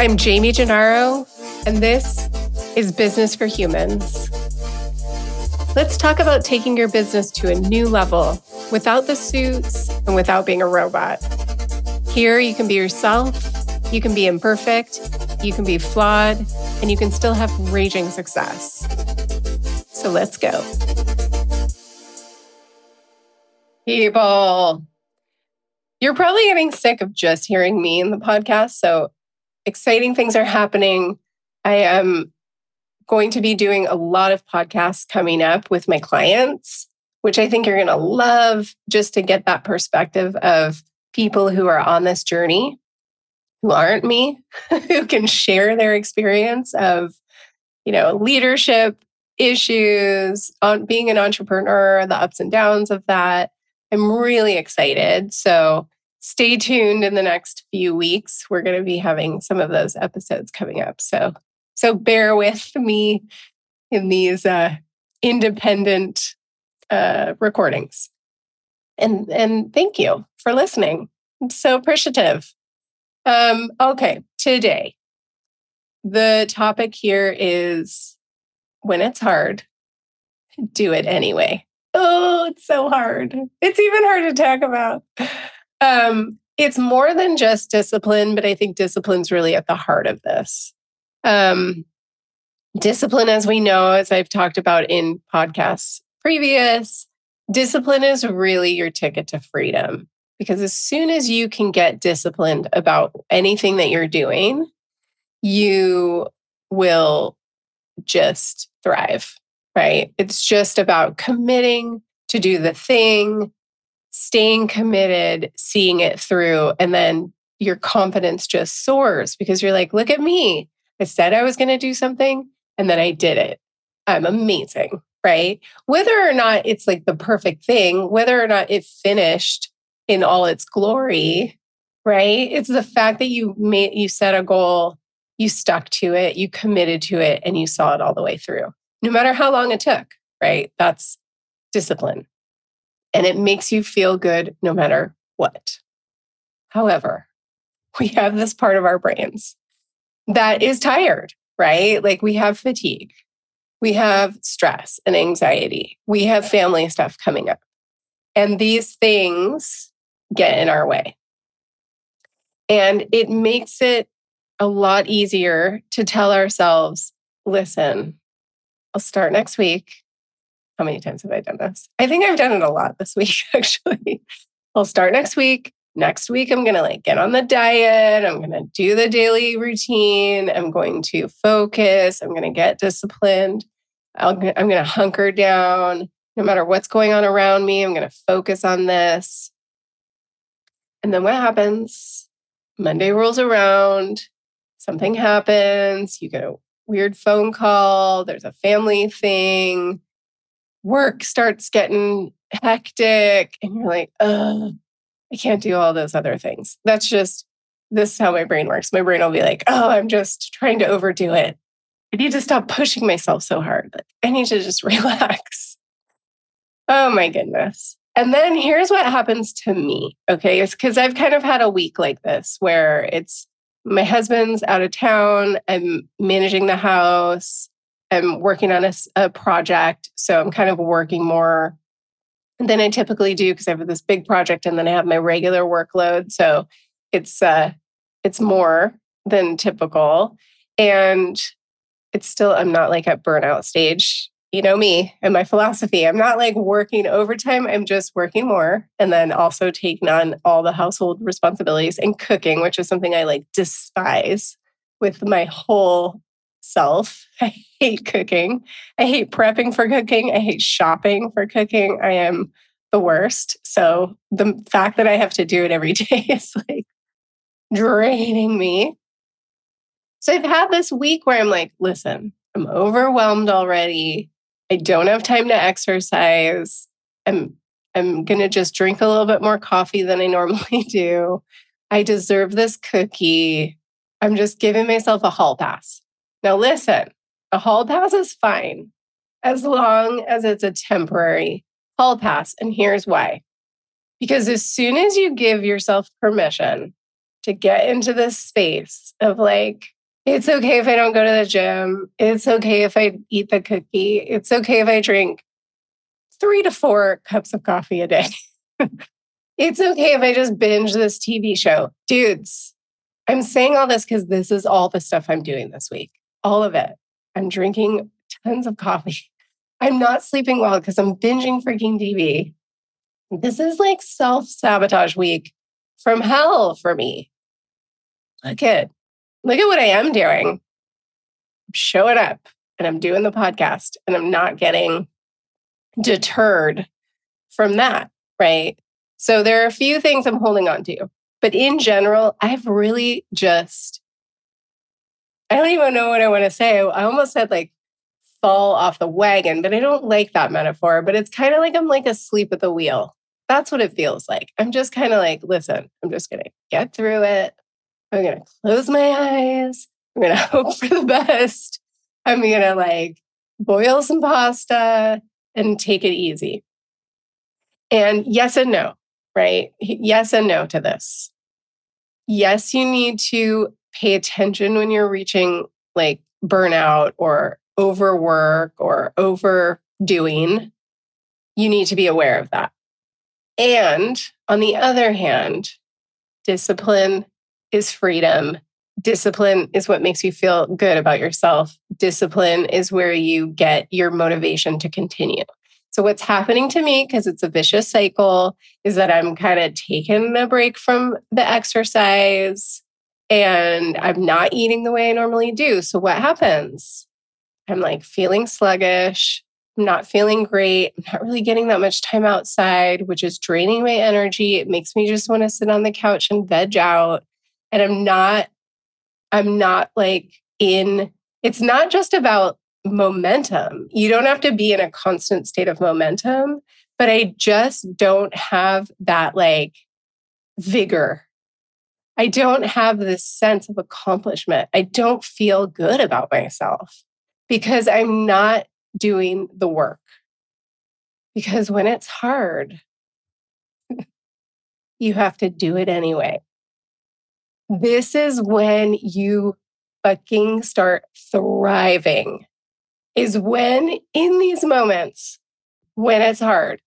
I'm Jaime Gennaro, and this is Business for Humans. Let's talk about taking your business to a new level without the suits and without being a robot. Here, you can be yourself, you can be imperfect, you can be flawed, and you can still have raging success. So let's go. People, you're probably getting sick of just hearing me in the podcast. So exciting things are happening. I am going to be doing a lot of podcasts coming up with my clients, which I think you're going to love just to get that perspective of people who are on this journey who aren't me, who can share their experience of, you know, leadership issues, on being an entrepreneur, the ups and downs of that. I'm really excited. So stay tuned in the next few weeks. We're going to be having some of those episodes coming up. So so bear with me in these uh, independent uh, recordings. And and thank you for listening. I'm so appreciative. Um, okay, today the topic here is when it's hard, do it anyway. Oh, it's so hard. It's even hard to talk about. Um, it's more than just discipline, but I think discipline's really at the heart of this. Um, discipline, as we know, as I've talked about in podcasts previous, discipline is really your ticket to freedom. Because as soon as you can get disciplined about anything that you're doing, you will just thrive, right? It's just about committing to do the thing, staying committed, seeing it through, and then your confidence just soars because you're like, look at me. I said I was going to do something and then I did it. I'm amazing, right? Whether or not it's like the perfect thing, whether or not it finished in all its glory, right? It's the fact that you made you set a goal, you stuck to it, you committed to it and you saw it all the way through. No matter how long it took, right? That's discipline and it makes you feel good no matter what. However, we have this part of our brains that is tired, right? Like we have fatigue, we have stress and anxiety, we have family stuff coming up. And these things get in our way. And it makes it a lot easier to tell ourselves, listen, I'll start next week. How many times have I done this? I think I've done it a lot this week, actually. I'll start next week. Next week, I'm going to like get on the diet. I'm going to do the daily routine. I'm going to focus. I'm going to get disciplined. i am going to hunker down. No matter what's going on around me, I'm going to focus on this. And then what happens? Monday rolls around, something happens, you get a weird phone call, there's a family thing, work starts getting hectic and you're like, oh, I can't do all those other things. That's just, this is how my brain works. My brain will be like, oh, I'm just trying to overdo it. I need to stop pushing myself so hard. Like, I need to just relax. Oh my goodness. And then here's what happens to me. Okay. It's because I've kind of had a week like this where it's my husband's out of town. I'm managing the house. I'm working on a, a project. So I'm kind of working more than I typically do because I have this big project and then I have my regular workload. So it's uh it's more than typical. And it's still, I'm not like at burnout stage. You know me and my philosophy. I'm not like working overtime. I'm just working more and then also taking on all the household responsibilities and cooking, which is something I like despise with my whole self. I hate cooking. I hate prepping for cooking. I hate shopping for cooking. I am the worst. So the fact that I have to do it every day is like draining me. So I've had this week where I'm like, listen, I'm overwhelmed already. I don't have time to exercise. I'm I'm going to just drink a little bit more coffee than I normally do. I deserve this cookie. I'm just giving myself a hall pass. Now, listen, a hall pass is fine as long as it's a temporary hall pass. And here's why because as soon as you give yourself permission to get into this space of like, it's okay if I don't go to the gym. It's okay if I eat the cookie. It's okay if I drink three to four cups of coffee a day. it's okay if I just binge this TV show. Dudes, I'm saying all this because this is all the stuff I'm doing this week. All of it. I'm drinking tons of coffee. I'm not sleeping well because I'm binging freaking TV. This is like self sabotage week from hell for me. Look at, look at what I am doing. I'm showing up and I'm doing the podcast and I'm not getting deterred from that. Right. So there are a few things I'm holding on to. But in general, I've really just, I don't even know what I want to say. I almost said like fall off the wagon, but I don't like that metaphor. But it's kind of like I'm like asleep at the wheel. That's what it feels like. I'm just kind of like, listen, I'm just going to get through it. I'm going to close my eyes. I'm going to hope for the best. I'm going to like boil some pasta and take it easy. And yes and no, right? Yes and no to this. Yes, you need to pay attention when you're reaching like burnout or overwork or overdoing. You need to be aware of that. And on the other hand, discipline is freedom. Discipline is what makes you feel good about yourself. Discipline is where you get your motivation to continue. So, what's happening to me, because it's a vicious cycle, is that I'm kind of taking a break from the exercise and I'm not eating the way I normally do. So, what happens? I'm like feeling sluggish. I'm not feeling great. I'm not really getting that much time outside, which is draining my energy. It makes me just want to sit on the couch and veg out. And I'm not, I'm not like in, it's not just about momentum. You don't have to be in a constant state of momentum, but I just don't have that like vigor. I don't have this sense of accomplishment. I don't feel good about myself because I'm not doing the work. Because when it's hard, you have to do it anyway. This is when you fucking start thriving is when in these moments, when it's hard,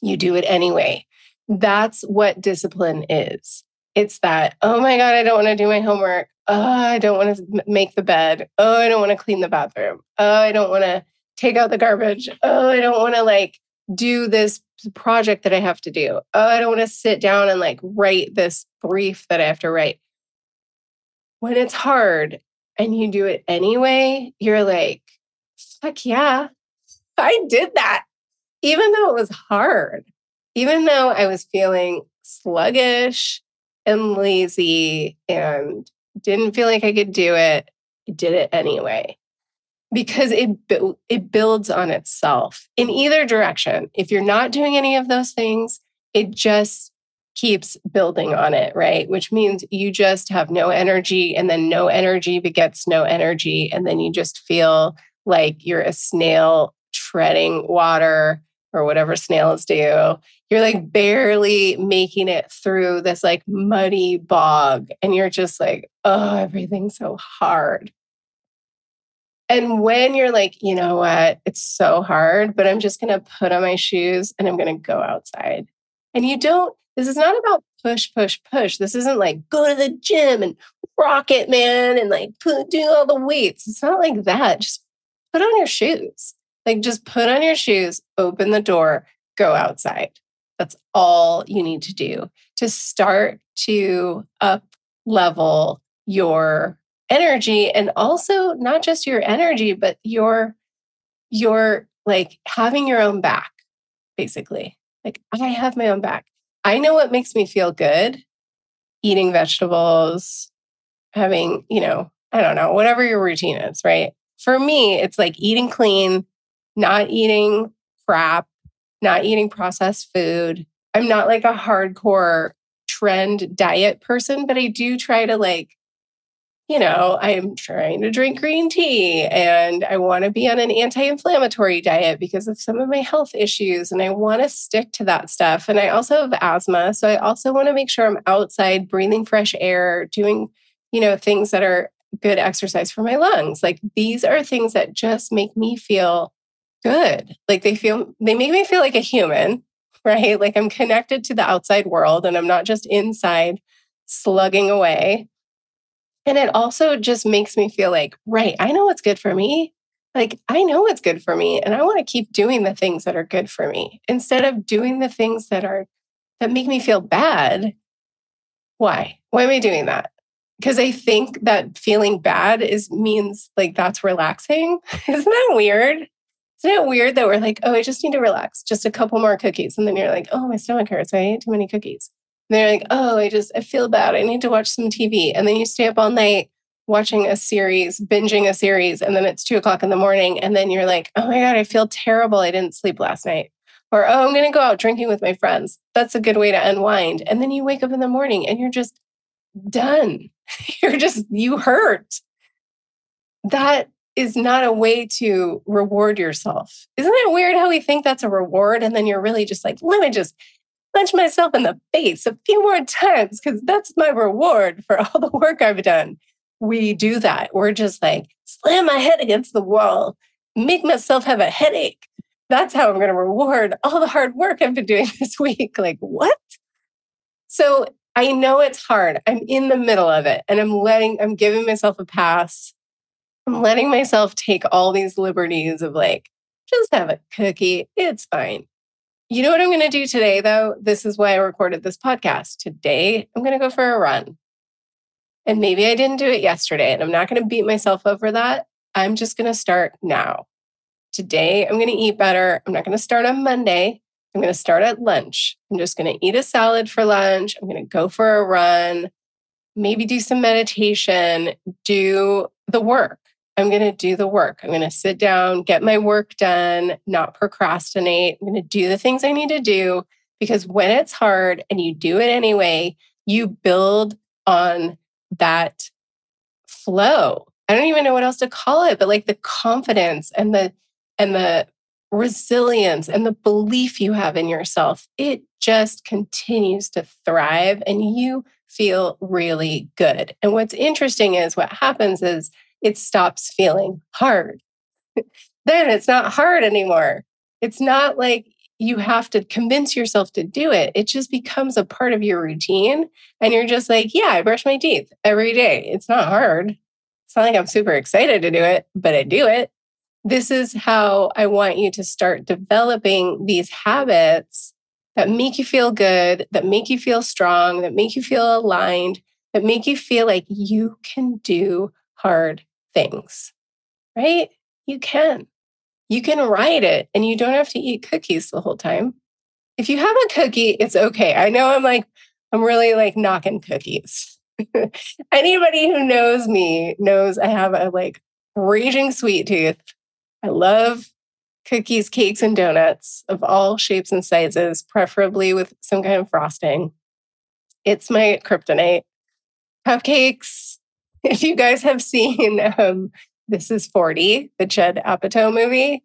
you do it anyway. That's what discipline is. It's that, oh my God, I don't want to do my homework. Oh, I don't want to make the bed. Oh, I don't want to clean the bathroom. Oh, I don't want to take out the garbage. Oh, I don't want to like do this project that I have to do. Oh, I don't want to sit down and like write this brief that I have to write. When it's hard and you do it anyway, you're like, fuck yeah. I did that. Even though it was hard, even though I was feeling sluggish and lazy and didn't feel like I could do it, I did it anyway because it it builds on itself in either direction. If you're not doing any of those things, it just keeps building on it, right? Which means you just have no energy and then no energy begets no energy and then you just feel like you're a snail treading water or whatever snails do. You're like barely making it through this like muddy bog. And you're just like, oh, everything's so hard. And when you're like, you know what, it's so hard, but I'm just going to put on my shoes and I'm going to go outside. And you don't, this is not about push, push, push. This isn't like go to the gym and rock it, man, and like put, do all the weights. It's not like that. Just put on your shoes. Like just put on your shoes, open the door, go outside. That's all you need to do to start to up level your energy and also not just your energy but your your like having your own back basically. Like I have my own back. I know what makes me feel good eating vegetables, having, you know, I don't know, whatever your routine is, right? For me, it's like eating clean, not eating crap, not eating processed food. I'm not like a hardcore trend diet person, but I do try to like, you know, I'm trying to drink green tea and I want to be on an anti inflammatory diet because of some of my health issues. And I want to stick to that stuff. And I also have asthma. So I also want to make sure I'm outside breathing fresh air, doing, you know, things that are good exercise for my lungs. Like these are things that just make me feel good. Like they feel, they make me feel like a human, right? Like I'm connected to the outside world and I'm not just inside slugging away. And it also just makes me feel like, right, I know what's good for me. Like, I know what's good for me. And I want to keep doing the things that are good for me instead of doing the things that are, that make me feel bad. Why? Why am I doing that? Because I think that feeling bad is means like that's relaxing. Isn't that weird? Isn't it weird that we're like, oh, I just need to relax, just a couple more cookies. And then you're like, oh, my stomach hurts. I ate too many cookies And they're like, oh, I just, I feel bad. I need to watch some TV. And then you stay up all night watching a series, binging a series, and then it's two o'clock in the morning. And then you're like, oh my God, I feel terrible. I didn't sleep last night. Or, oh, I'm going to go out drinking with my friends. That's a good way to unwind. And then you wake up in the morning and you're just done. you're just, you hurt. That is not a way to reward yourself. Isn't it weird how we think that's a reward? And then you're really just like, let me just punch myself in the face a few more times because that's my reward for all the work I've done. We do that. We're just like, slam my head against the wall, make myself have a headache. That's how I'm going to reward all the hard work I've been doing this week. Like, what? So I know it's hard. I'm in the middle of it and I'm letting, I'm giving myself a pass. I'm letting myself take all these liberties of like, just have a cookie. It's fine. You know what I'm going to do today, though? This is why I recorded this podcast. Today, I'm going to go for a run. And maybe I didn't do it yesterday, and I'm not going to beat myself over that. I'm just going to start now. Today, I'm going to eat better. I'm not going to start on Monday. I'm going to start at lunch. I'm just going to eat a salad for lunch. I'm going to go for a run, maybe do some meditation, do the work. I'm going to do the work. I'm going to sit down, get my work done, not procrastinate. I'm going to do the things I need to do because when it's hard and you do it anyway, you build on that flow. I don't even know what else to call it, but like the confidence and the and the resilience and the belief you have in yourself, it just continues to thrive and you feel really good. And what's interesting is what happens is it stops feeling hard. then it's not hard anymore. It's not like you have to convince yourself to do it. It just becomes a part of your routine. And you're just like, yeah, I brush my teeth every day. It's not hard. It's not like I'm super excited to do it, but I do it. This is how I want you to start developing these habits that make you feel good, that make you feel strong, that make you feel aligned, that make you feel like you can do hard things, right? You can. You can write it and you don't have to eat cookies the whole time. If you have a cookie, it's okay. I know I'm like, I'm really like knocking cookies. Anybody who knows me knows I have a like raging sweet tooth. I love cookies, cakes, and donuts of all shapes and sizes, preferably with some kind of frosting. It's my kryptonite. Cupcakes, if you guys have seen um, This is 40, the Judd Apatow movie,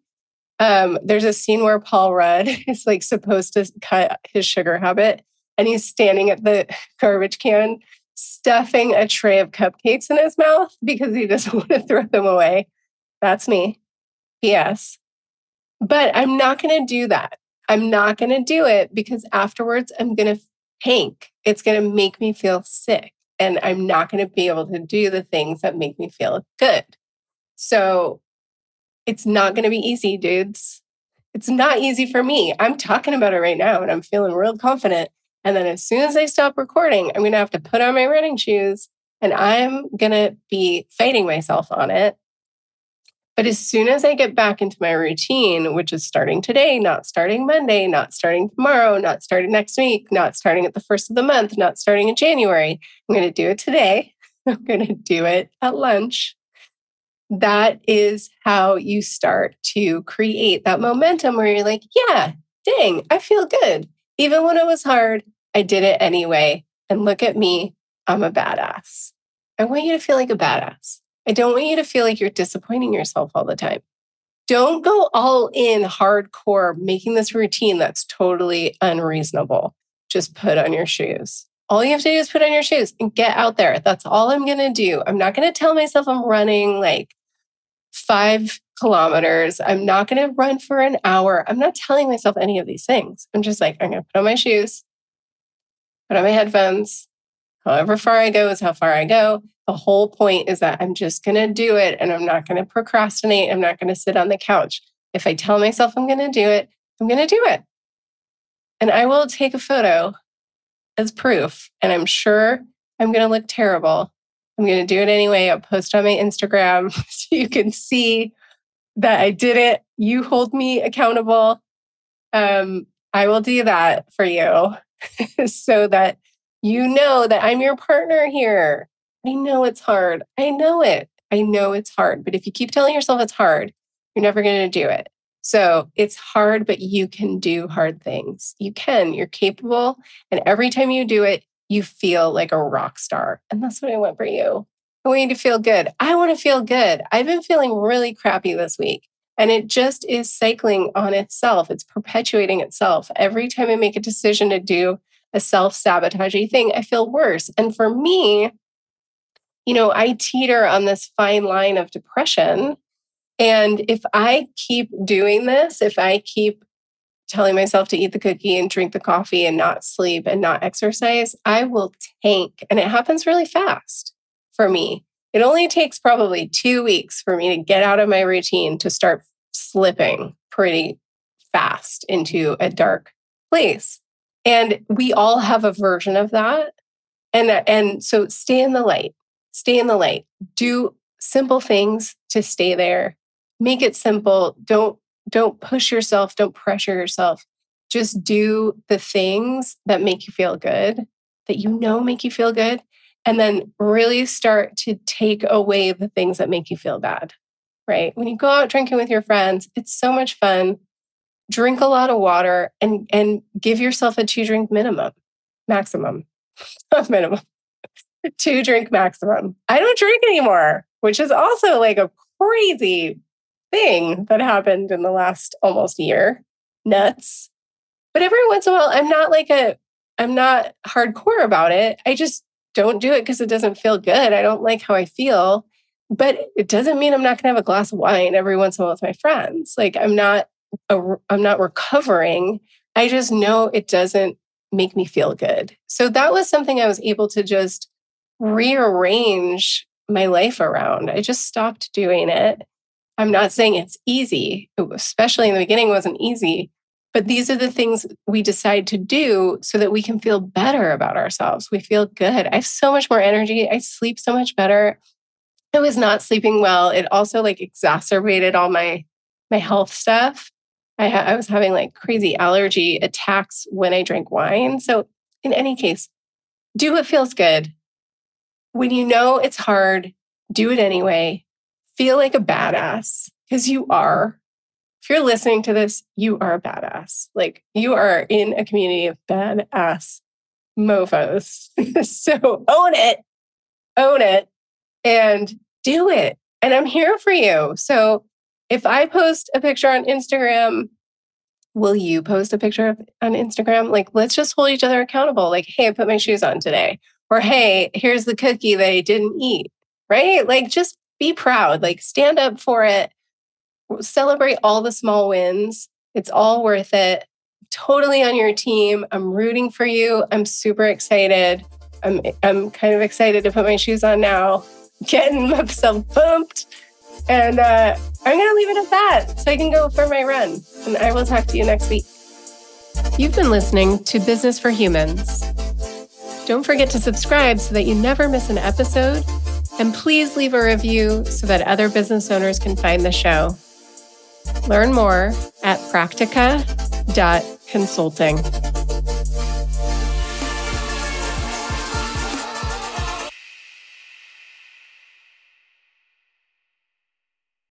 um, there's a scene where Paul Rudd is like supposed to cut his sugar habit and he's standing at the garbage can stuffing a tray of cupcakes in his mouth because he doesn't want to throw them away. That's me. P.S. But I'm not going to do that. I'm not going to do it because afterwards I'm going to tank. It's going to make me feel sick and I'm not going to be able to do the things that make me feel good. So it's not going to be easy, dudes. It's not easy for me. I'm talking about it right now and I'm feeling real confident. And then as soon as I stop recording, I'm going to have to put on my running shoes and I'm going to be fighting myself on it but as soon as I get back into my routine, which is starting today, not starting Monday, not starting tomorrow, not starting next week, not starting at the first of the month, not starting in January, I'm going to do it today. I'm going to do it at lunch. That is how you start to create that momentum where you're like, yeah, dang, I feel good. Even when it was hard, I did it anyway. And look at me, I'm a badass. I want you to feel like a badass. I don't want you to feel like you're disappointing yourself all the time. Don't go all in hardcore making this routine that's totally unreasonable. Just put on your shoes. All you have to do is put on your shoes and get out there. That's all I'm going to do. I'm not going to tell myself I'm running like five kilometers. I'm not going to run for an hour. I'm not telling myself any of these things. I'm just like, I'm going to put on my shoes, put on my headphones. However far I go is how far I go. The whole point is that I'm just going to do it and I'm not going to procrastinate. I'm not going to sit on the couch. If I tell myself I'm going to do it, I'm going to do it. And I will take a photo as proof. And I'm sure I'm going to look terrible. I'm going to do it anyway. I'll post on my Instagram so you can see that I did it. You hold me accountable. Um, I will do that for you so that you know that I'm your partner here. I know it's hard. I know it. I know it's hard. But if you keep telling yourself it's hard, you're never going to do it. So it's hard, but you can do hard things. You can, you're capable. And every time you do it, you feel like a rock star. And that's what I want for you. I want you to feel good. I want to feel good. I've been feeling really crappy this week. And it just is cycling on itself. It's perpetuating itself. Every time I make a decision to do a self sabotaging thing, I feel worse. And for me, you know, I teeter on this fine line of depression. And if I keep doing this, if I keep telling myself to eat the cookie and drink the coffee and not sleep and not exercise, I will tank. And it happens really fast for me. It only takes probably two weeks for me to get out of my routine to start slipping pretty fast into a dark place. And we all have a version of that. And, and so stay in the light, stay in the light, do simple things to stay there. Make it simple. Don't don't push yourself, don't pressure yourself. Just do the things that make you feel good, that you know make you feel good, and then really start to take away the things that make you feel bad. Right? When you go out drinking with your friends, it's so much fun. Drink a lot of water and and give yourself a two drink minimum, maximum, minimum, two drink maximum. I don't drink anymore, which is also like a crazy thing that happened in the last almost year. Nuts. But every once in a while, I'm not like a, I'm not hardcore about it. I just don't do it because it doesn't feel good. I don't like how I feel. But it doesn't mean I'm not going to have a glass of wine every once in a while with my friends. Like I'm not, I'm not recovering. I just know it doesn't make me feel good. So that was something I was able to just rearrange my life around. I just stopped doing it. I'm not saying it's easy, especially in the beginning, wasn't easy. But these are the things we decide to do so that we can feel better about ourselves. We feel good. I have so much more energy. I sleep so much better. I was not sleeping well. It also like exacerbated all my my health stuff. I, ha- I was having like crazy allergy attacks when I drank wine. So in any case, do what feels good. When you know it's hard, do it anyway feel like a badass because you are. If you're listening to this, you are a badass. Like you are in a community of badass mofos. so own it, own it, and do it. And I'm here for you. So if I post a picture on Instagram, will you post a picture on Instagram? Like, let's just hold each other accountable. Like, hey, I put my shoes on today. Or hey, here's the cookie that I didn't eat. Right? Like, just be proud, like stand up for it, celebrate all the small wins. It's all worth it. Totally on your team. I'm rooting for you. I'm super excited. I'm I'm kind of excited to put my shoes on now, getting myself pumped. And uh, I'm going to leave it at that so I can go for my run. And I will talk to you next week. You've been listening to Business for Humans. Don't forget to subscribe so that you never miss an episode and please leave a review so that other business owners can find the show. Learn more at practica.consulting.